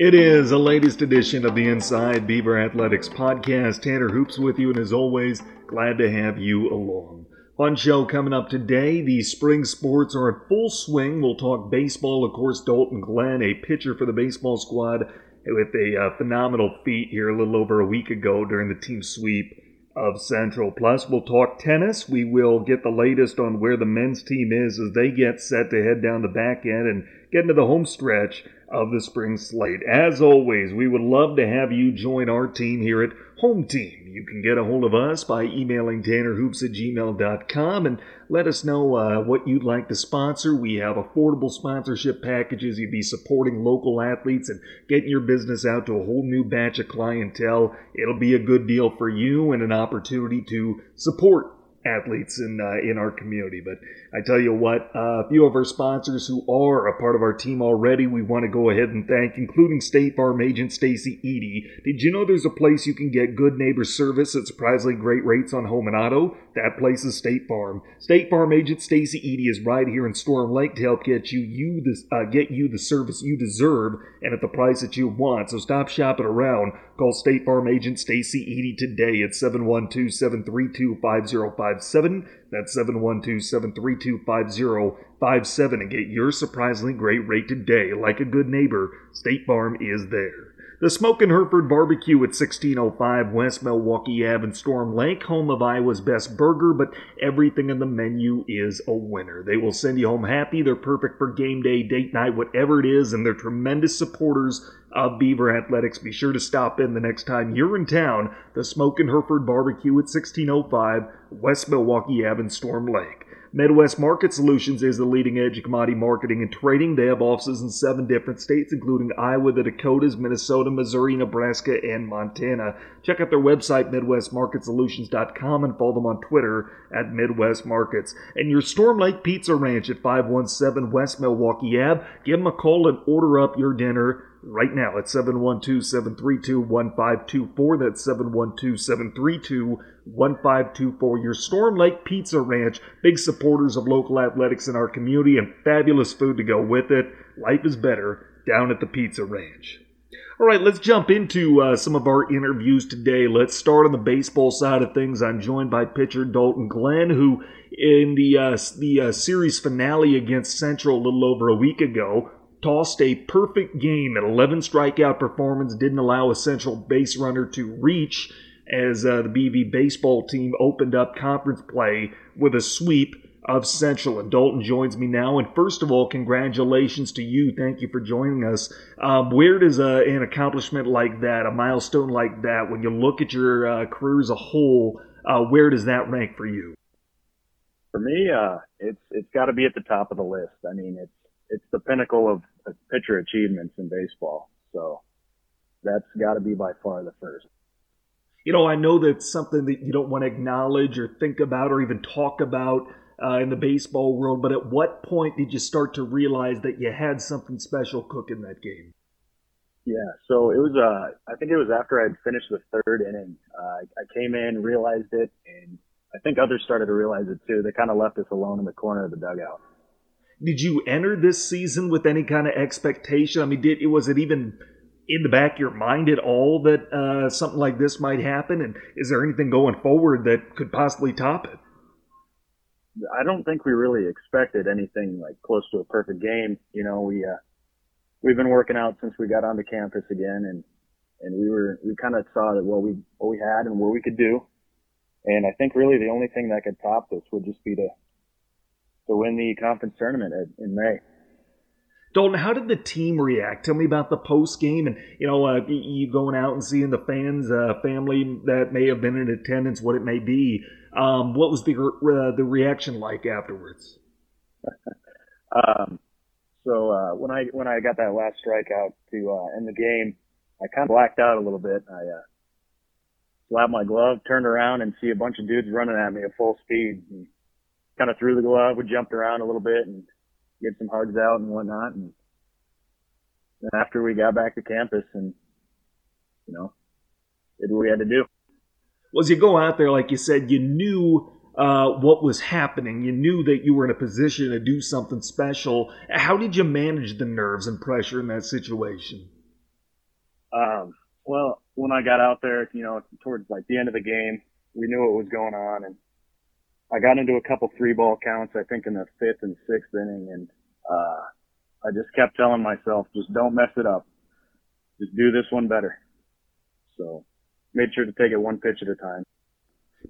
It is the latest edition of the Inside Beaver Athletics podcast. Tanner Hoops with you, and as always, glad to have you along. Fun show coming up today. The spring sports are in full swing. We'll talk baseball. Of course, Dalton Glenn, a pitcher for the baseball squad, with a uh, phenomenal feat here a little over a week ago during the team sweep of Central. Plus, we'll talk tennis. We will get the latest on where the men's team is as they get set to head down the back end and get into the home stretch of the spring slate. As always, we would love to have you join our team here at Home Team. You can get a hold of us by emailing tannerhoops at gmail.com and let us know uh, what you'd like to sponsor. We have affordable sponsorship packages. You'd be supporting local athletes and getting your business out to a whole new batch of clientele. It'll be a good deal for you and an opportunity to support athletes in uh, in our community. But I tell you what, uh, a few of our sponsors who are a part of our team already, we want to go ahead and thank, including State Farm agent Stacy Eady. Did you know there's a place you can get good neighbor service at surprisingly great rates on home and auto? That place is State Farm. State Farm agent Stacy Eady is right here in Storm Lake to help get you you the, uh, get you the service you deserve and at the price that you want. So stop shopping around. Call State Farm agent Stacy Eady today at 712 732 5057. That's 712 732 5057 and get your surprisingly great rate today. Like a good neighbor, State Farm is there. The Smokin' Hereford Barbecue at 1605 West Milwaukee Ave in Storm Lake, home of Iowa's best burger, but everything in the menu is a winner. They will send you home happy. They're perfect for game day, date night, whatever it is, and they're tremendous supporters of Beaver Athletics. Be sure to stop in the next time you're in town. The Smokin' Hereford Barbecue at 1605 West Milwaukee Ave in Storm Lake. Midwest Market Solutions is the leading edge of commodity marketing and trading. They have offices in seven different states, including Iowa, the Dakotas, Minnesota, Missouri, Nebraska, and Montana. Check out their website, MidwestMarketSolutions.com, and follow them on Twitter at Midwest Markets. And your Storm Lake Pizza Ranch at 517 West Milwaukee Ave. Give them a call and order up your dinner right now at 712 732 1524. That's 712 732 1524. Your Storm Lake Pizza Ranch, big supporters of local athletics in our community and fabulous food to go with it. Life is better down at the Pizza Ranch. All right, let's jump into uh, some of our interviews today. Let's start on the baseball side of things. I'm joined by pitcher Dalton Glenn, who in the uh, the uh, series finale against Central a little over a week ago tossed a perfect game at 11 strikeout performance, didn't allow a central base runner to reach as uh, the BV baseball team opened up conference play with a sweep of Central. And Dalton joins me now. And first of all, congratulations to you. Thank you for joining us. Um, where does uh, an accomplishment like that, a milestone like that, when you look at your uh, career as a whole, uh, where does that rank for you? For me, uh, it's it's got to be at the top of the list. I mean, it's it's the pinnacle of pitcher achievements in baseball. So that's got to be by far the first. You know, I know that's something that you don't want to acknowledge or think about or even talk about uh, in the baseball world, but at what point did you start to realize that you had something special cooking that game? Yeah, so it was. Uh, I think it was after I'd finished the third inning. Uh, I came in, realized it, and I think others started to realize it too. They kind of left us alone in the corner of the dugout. Did you enter this season with any kind of expectation? I mean, did it was it even in the back of your mind at all that uh, something like this might happen? And is there anything going forward that could possibly top it? I don't think we really expected anything like close to a perfect game. You know, we uh, we've been working out since we got onto campus again, and and we were we kind of saw that what we what we had and what we could do. And I think really the only thing that could top this would just be to to win the conference tournament in May. Dalton, how did the team react? Tell me about the post game and you know uh, you going out and seeing the fans, uh, family that may have been in attendance, what it may be. Um, what was the uh, the reaction like afterwards? um, so uh, when I when I got that last strikeout to uh, end the game, I kind of blacked out a little bit. I uh, slapped my glove, turned around, and see a bunch of dudes running at me at full speed. And kind of threw the glove. We jumped around a little bit and get some hugs out and whatnot. And then after we got back to campus and, you know, did what we had to do. Well, as you go out there, like you said, you knew uh, what was happening. You knew that you were in a position to do something special. How did you manage the nerves and pressure in that situation? Um, well, when I got out there, you know, towards like the end of the game, we knew what was going on, and I got into a couple three ball counts. I think in the fifth and sixth inning, and uh, I just kept telling myself, just don't mess it up. Just do this one better. So made sure to take it one pitch at a time.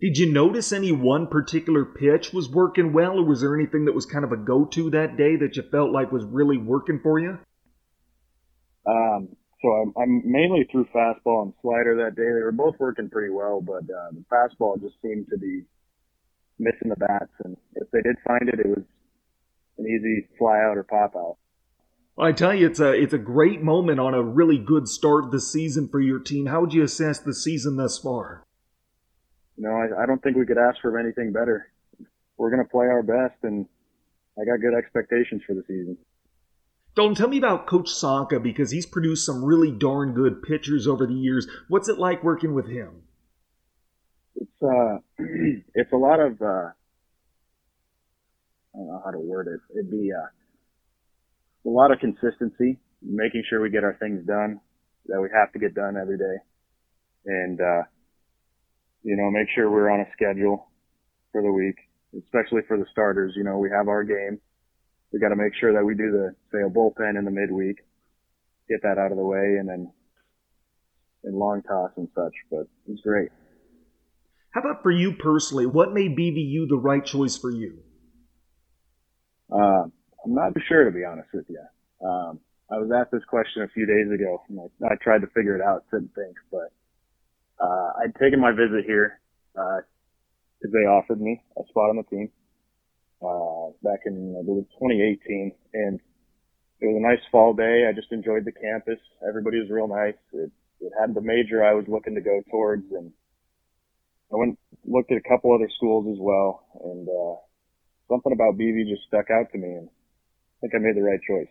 Did you notice any one particular pitch was working well, or was there anything that was kind of a go-to that day that you felt like was really working for you? Um, so I'm, I'm mainly through fastball and slider that day. They were both working pretty well, but uh, the fastball just seemed to be missing the bats, and if they did find it, it was an easy fly out or pop out. Well, I tell you, it's a it's a great moment on a really good start of the season for your team. How would you assess the season thus far? You know, I, I don't think we could ask for anything better. We're going to play our best, and I got good expectations for the season. Dalton, tell me about Coach Sonka because he's produced some really darn good pitchers over the years. What's it like working with him? It's uh, it's a lot of uh, I don't know how to word it. It'd be uh, a lot of consistency, making sure we get our things done that we have to get done every day, and uh, you know, make sure we're on a schedule for the week, especially for the starters. You know, we have our game. We got to make sure that we do the say a bullpen in the midweek, get that out of the way, and then and long toss and such. But it's great. How about for you personally? What made BVU the right choice for you? Uh, I'm not sure, to be honest with you. Um, I was asked this question a few days ago, and I, I tried to figure it out, couldn't think. But uh, I'd taken my visit here because uh, they offered me a spot on the team uh, back in I believe 2018, and it was a nice fall day. I just enjoyed the campus. Everybody was real nice. It, it had the major I was looking to go towards, and I went looked at a couple other schools as well, and uh, something about BV just stuck out to me, and I think I made the right choice.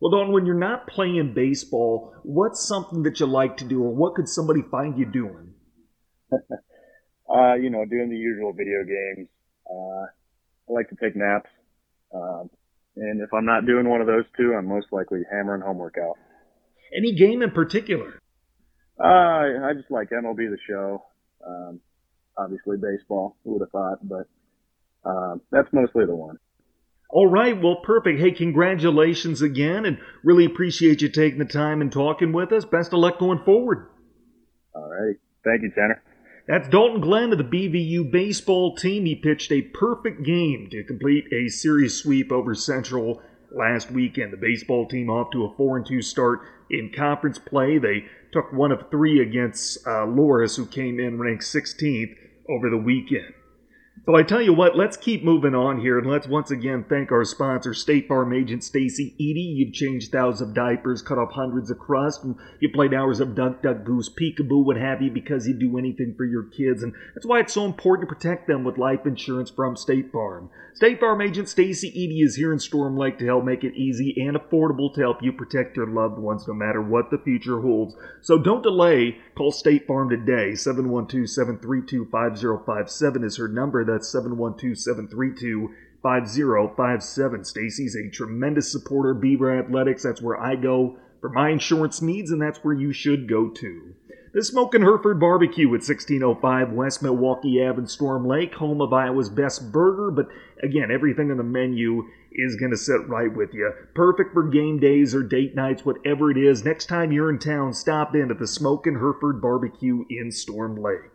Well, Don, when you're not playing baseball, what's something that you like to do, or what could somebody find you doing? uh, you know, doing the usual video games. Uh, I like to take naps. Um, and if I'm not doing one of those two, I'm most likely hammering homework out. Any game in particular? Uh, I just like MLB The Show. Um, obviously baseball. Who would have thought? But uh, that's mostly the one. All right, well, perfect. Hey, congratulations again, and really appreciate you taking the time and talking with us. Best of luck going forward. All right. Thank you, Tanner. That's Dalton Glenn of the BVU baseball team. He pitched a perfect game to complete a series sweep over Central last weekend. The baseball team off to a 4 and 2 start in conference play. They took one of three against uh, Loras, who came in ranked 16th over the weekend. So I tell you what, let's keep moving on here and let's once again thank our sponsor, State Farm agent Stacy Eady. You've changed thousands of diapers, cut off hundreds of crusts, and you played hours of duck, duck, goose, peekaboo, what have you, because you do anything for your kids. And that's why it's so important to protect them with life insurance from State Farm. State Farm agent Stacy Eady is here in Storm Lake to help make it easy and affordable to help you protect your loved ones no matter what the future holds. So don't delay. Call State Farm today. 712 732 5057 is her number. That's 712 732 5057. Stacy's a tremendous supporter Beaver Athletics. That's where I go for my insurance needs, and that's where you should go too. The Smokin' Hereford Barbecue at 1605 West Milwaukee Ave in Storm Lake, home of Iowa's best burger, but again, everything on the menu is going to sit right with you. Perfect for game days or date nights, whatever it is. Next time you're in town, stop in at the Smokin' Hereford Barbecue in Storm Lake.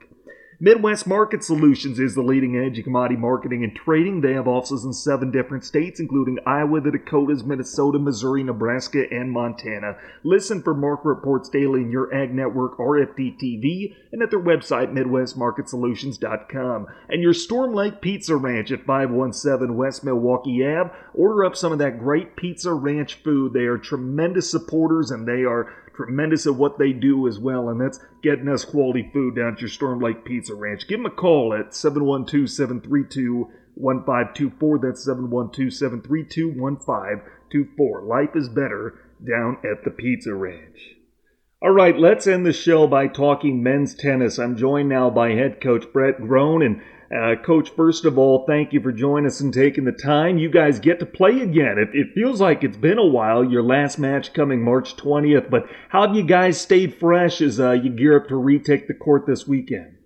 Midwest Market Solutions is the leading in commodity marketing and trading. They have offices in seven different states, including Iowa, the Dakotas, Minnesota, Missouri, Nebraska, and Montana. Listen for market reports daily in your Ag Network, RFD TV, and at their website, MidwestMarketSolutions.com. And your Storm Lake Pizza Ranch at 517 West Milwaukee Ave. Order up some of that great Pizza Ranch food. They are tremendous supporters and they are tremendous at what they do as well, and that's getting us quality food down at your Storm Lake Pizza Ranch. Give them a call at 712 732 1524. That's 712 732 1524. Life is better down at the Pizza Ranch. All right, let's end the show by talking men's tennis. I'm joined now by head coach Brett Groen, and Uh, Coach, first of all, thank you for joining us and taking the time. You guys get to play again. It, it, feels like it's been a while. Your last match coming March 20th, but how have you guys stayed fresh as uh, you gear up to retake the court this weekend?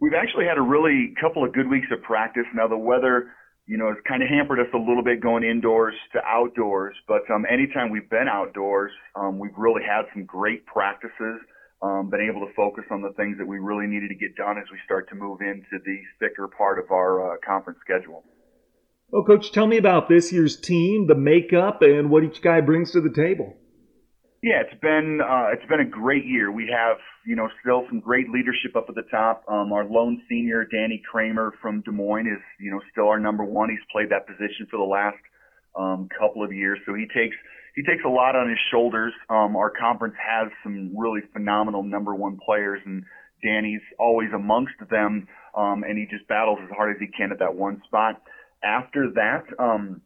We've actually had a really couple of good weeks of practice. Now the weather, you know, has kind of hampered us a little bit going indoors to outdoors, but um, anytime we've been outdoors, um, we've really had some great practices um, been able to focus on the things that we really needed to get done as we start to move into the thicker part of our uh, conference schedule. Well, Coach, tell me about this year's team, the makeup, and what each guy brings to the table. Yeah, it's been uh, it's been a great year. We have you know still some great leadership up at the top. Um, our lone senior Danny Kramer from Des Moines is you know still our number one. He's played that position for the last um, couple of years, so he takes he takes a lot on his shoulders. Um, our conference has some really phenomenal number one players, and Danny's always amongst them, um, and he just battles as hard as he can at that one spot. After that, um,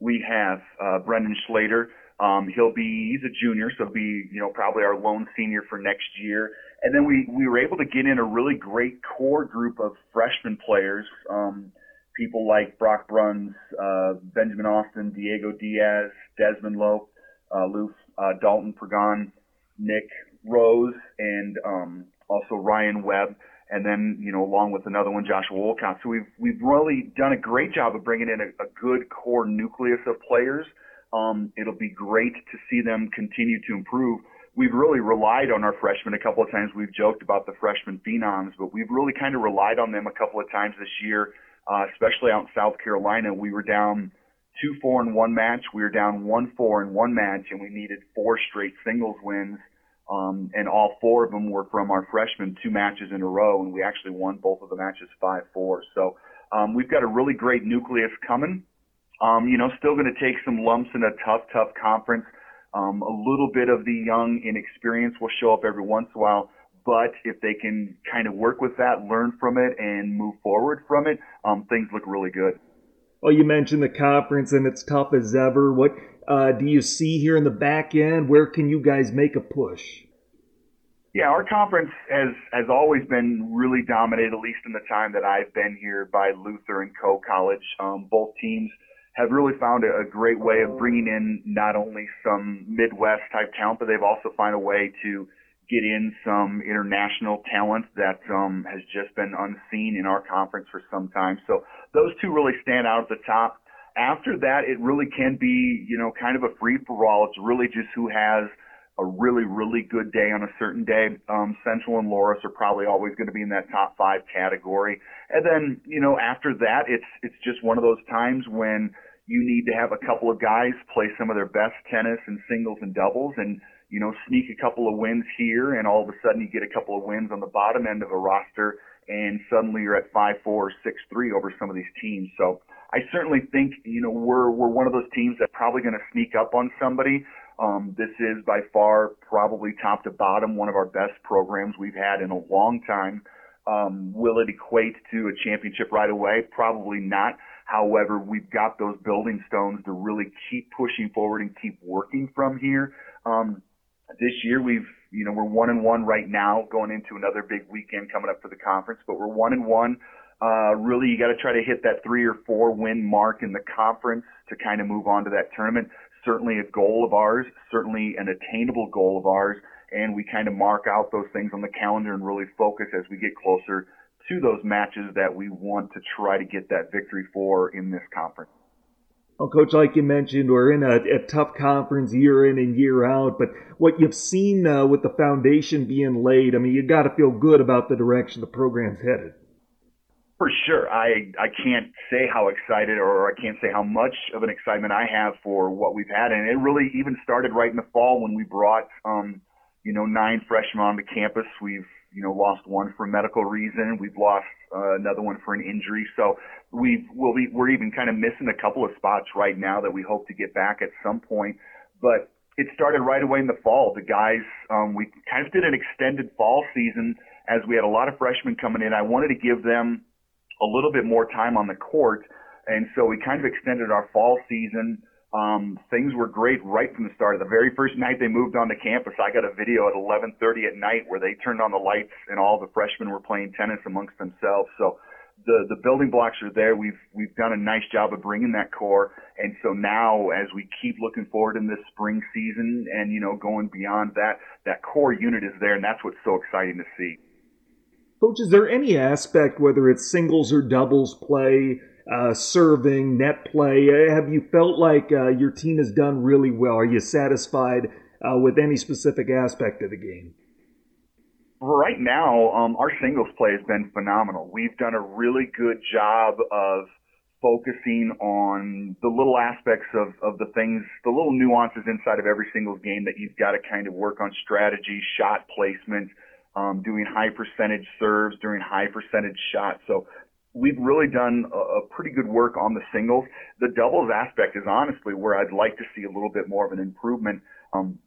we have uh, Brendan Schlater. Um, he'll be he's a junior, so he'll be you know probably our lone senior for next year. And then we we were able to get in a really great core group of freshman players. Um, people like Brock Bruns, uh, Benjamin Austin, Diego Diaz, Desmond Lowe, uh, uh, Dalton Pragon, Nick Rose, and um, also Ryan Webb, and then you know along with another one, Joshua Wolcott. So we've we've really done a great job of bringing in a, a good core nucleus of players. Um, it'll be great to see them continue to improve. We've really relied on our freshmen a couple of times. We've joked about the freshman phenoms, but we've really kind of relied on them a couple of times this year uh, especially out in South Carolina. We were down two four in one match. We were down one four in one match, and we needed four straight singles wins. Um, and all four of them were from our freshmen, two matches in a row, and we actually won both of the matches five four. So um, we've got a really great nucleus coming. Um, you know, still going to take some lumps in a tough, tough conference. Um, a little bit of the young inexperience will show up every once in a while but if they can kind of work with that, learn from it, and move forward from it, um, things look really good. Well, you mentioned the conference, and it's tough as ever. What uh, do you see here in the back end? Where can you guys make a push? Yeah, our conference has has always been really dominated, at least in the time that I've been here, by Luther and Coe College. Um, both teams have really found a, a great way of bringing in not only some Midwest type talent, but they've also found a way to get in some international talent that um, has just been unseen in our conference for some time. So those two really stand out at the top. After that, it really can be, you know, kind of a free for all. It's really just who has a really, really good day on a certain day. Um, Central and Loras are probably always going to be in that top five category. And then, you know, after that, it's, it's just one of those times when you need to have a couple of guys play some of their best tennis and singles and doubles and you know, sneak a couple of wins here, and all of a sudden you get a couple of wins on the bottom end of a roster, and suddenly you're at five four six three over some of these teams. So I certainly think you know we're we're one of those teams that's probably going to sneak up on somebody. Um, this is by far probably top to bottom one of our best programs we've had in a long time. Um, will it equate to a championship right away? Probably not. However, we've got those building stones to really keep pushing forward and keep working from here. Um, this year we've, you know, we're one and one right now going into another big weekend coming up for the conference, but we're one and one. Uh, really, you got to try to hit that three or four win mark in the conference to kind of move on to that tournament. Certainly a goal of ours, certainly an attainable goal of ours, and we kind of mark out those things on the calendar and really focus as we get closer to those matches that we want to try to get that victory for in this conference. Well, Coach, like you mentioned, we're in a, a, tough conference year in and year out, but what you've seen uh, with the foundation being laid, I mean, you got to feel good about the direction the program's headed. For sure. I, I can't say how excited or I can't say how much of an excitement I have for what we've had. And it really even started right in the fall when we brought, um, you know, nine freshmen onto campus. We've, you know, lost one for medical reason. We've lost uh, another one for an injury. So we will be, we're even kind of missing a couple of spots right now that we hope to get back at some point. But it started right away in the fall. The guys, um, we kind of did an extended fall season as we had a lot of freshmen coming in. I wanted to give them a little bit more time on the court. And so we kind of extended our fall season um, things were great right from the start. The very first night they moved onto campus, I got a video at 11:30 at night where they turned on the lights and all the freshmen were playing tennis amongst themselves. So the the building blocks are there. We've we've done a nice job of bringing that core, and so now as we keep looking forward in this spring season, and you know going beyond that, that core unit is there, and that's what's so exciting to see. Coach, is there any aspect, whether it's singles or doubles play, uh, serving, net play, uh, have you felt like uh, your team has done really well? Are you satisfied uh, with any specific aspect of the game? Right now, um, our singles play has been phenomenal. We've done a really good job of focusing on the little aspects of, of the things, the little nuances inside of every singles game that you've got to kind of work on strategy, shot placement, um, doing high percentage serves during high percentage shots. So we've really done a, a, pretty good work on the singles. The doubles aspect is honestly where I'd like to see a little bit more of an improvement. Um,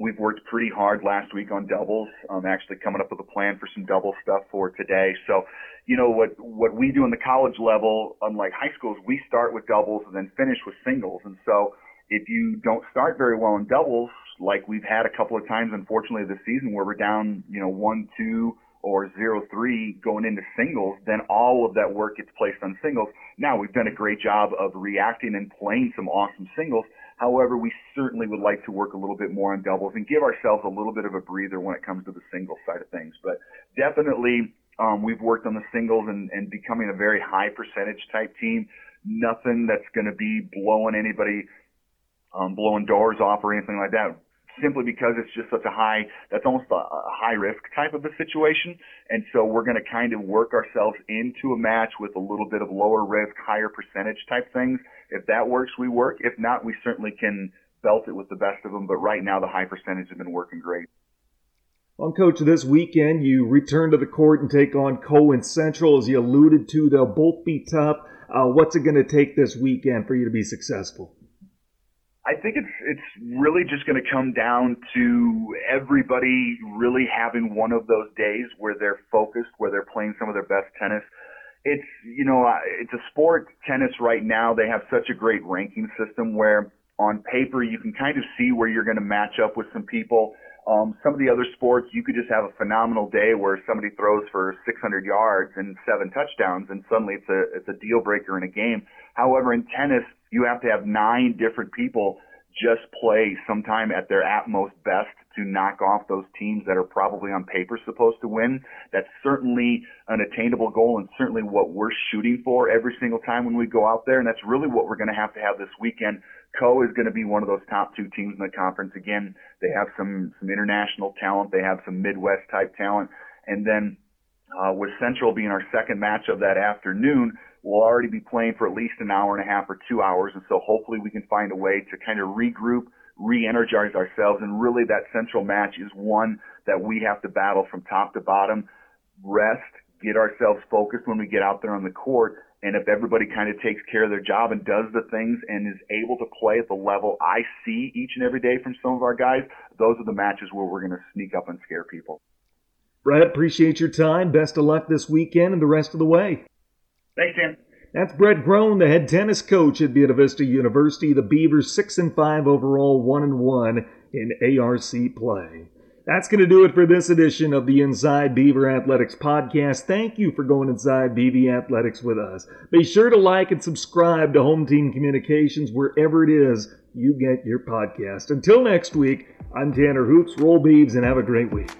we've worked pretty hard last week on doubles. I'm actually coming up with a plan for some double stuff for today. So, you know what what we do in the college level, unlike high schools, we start with doubles and then finish with singles. And so, if you don't start very well in doubles, like we've had a couple of times, unfortunately, this season where we're down, you know, one, two, or zero three going into singles, then all of that work gets placed on singles. Now we've done a great job of reacting and playing some awesome singles. However, we certainly would like to work a little bit more on doubles and give ourselves a little bit of a breather when it comes to the singles side of things. But definitely, um, we've worked on the singles and, and becoming a very high percentage type team. Nothing that's going to be blowing anybody um, blowing doors off or anything like that simply because it's just such a high, that's almost a, a high risk type of a situation. And so we're going to kind of work ourselves into a match with a little bit of lower risk, higher percentage type things. If that works, we work. If not, we certainly can belt it with the best of them. But right now, the high percentage have been working great. On coach, this weekend you return to the court and take on Cohen Central. As you alluded to, they'll both be tough. Uh, what's it going to take this weekend for you to be successful? I think it's it's really just going to come down to everybody really having one of those days where they're focused, where they're playing some of their best tennis. It's you know it's a sport tennis right now. They have such a great ranking system where on paper you can kind of see where you're going to match up with some people. Um, some of the other sports, you could just have a phenomenal day where somebody throws for 600 yards and seven touchdowns, and suddenly it's a it's a deal breaker in a game. However, in tennis, you have to have nine different people just play sometime at their utmost best to knock off those teams that are probably on paper supposed to win. That's certainly an attainable goal and certainly what we're shooting for every single time when we go out there. And that's really what we're going to have to have this weekend. Coe is going to be one of those top two teams in the conference. Again, they have some, some international talent. They have some Midwest type talent. And then, uh, with Central being our second match of that afternoon, we'll already be playing for at least an hour and a half or two hours. And so hopefully we can find a way to kind of regroup, re-energize ourselves. And really that central match is one that we have to battle from top to bottom, rest, get ourselves focused when we get out there on the court. And if everybody kind of takes care of their job and does the things and is able to play at the level I see each and every day from some of our guys, those are the matches where we're going to sneak up and scare people. Brett, appreciate your time. Best of luck this weekend and the rest of the way. Thanks, Tim. That's Brett Groen, the head tennis coach at Buena Vista University. The Beavers six and five overall, one and one in ARC play. That's going to do it for this edition of the Inside Beaver Athletics podcast. Thank you for going inside BV Athletics with us. Be sure to like and subscribe to Home Team Communications wherever it is you get your podcast. Until next week, I'm Tanner Hoops. Roll Beavs and have a great week.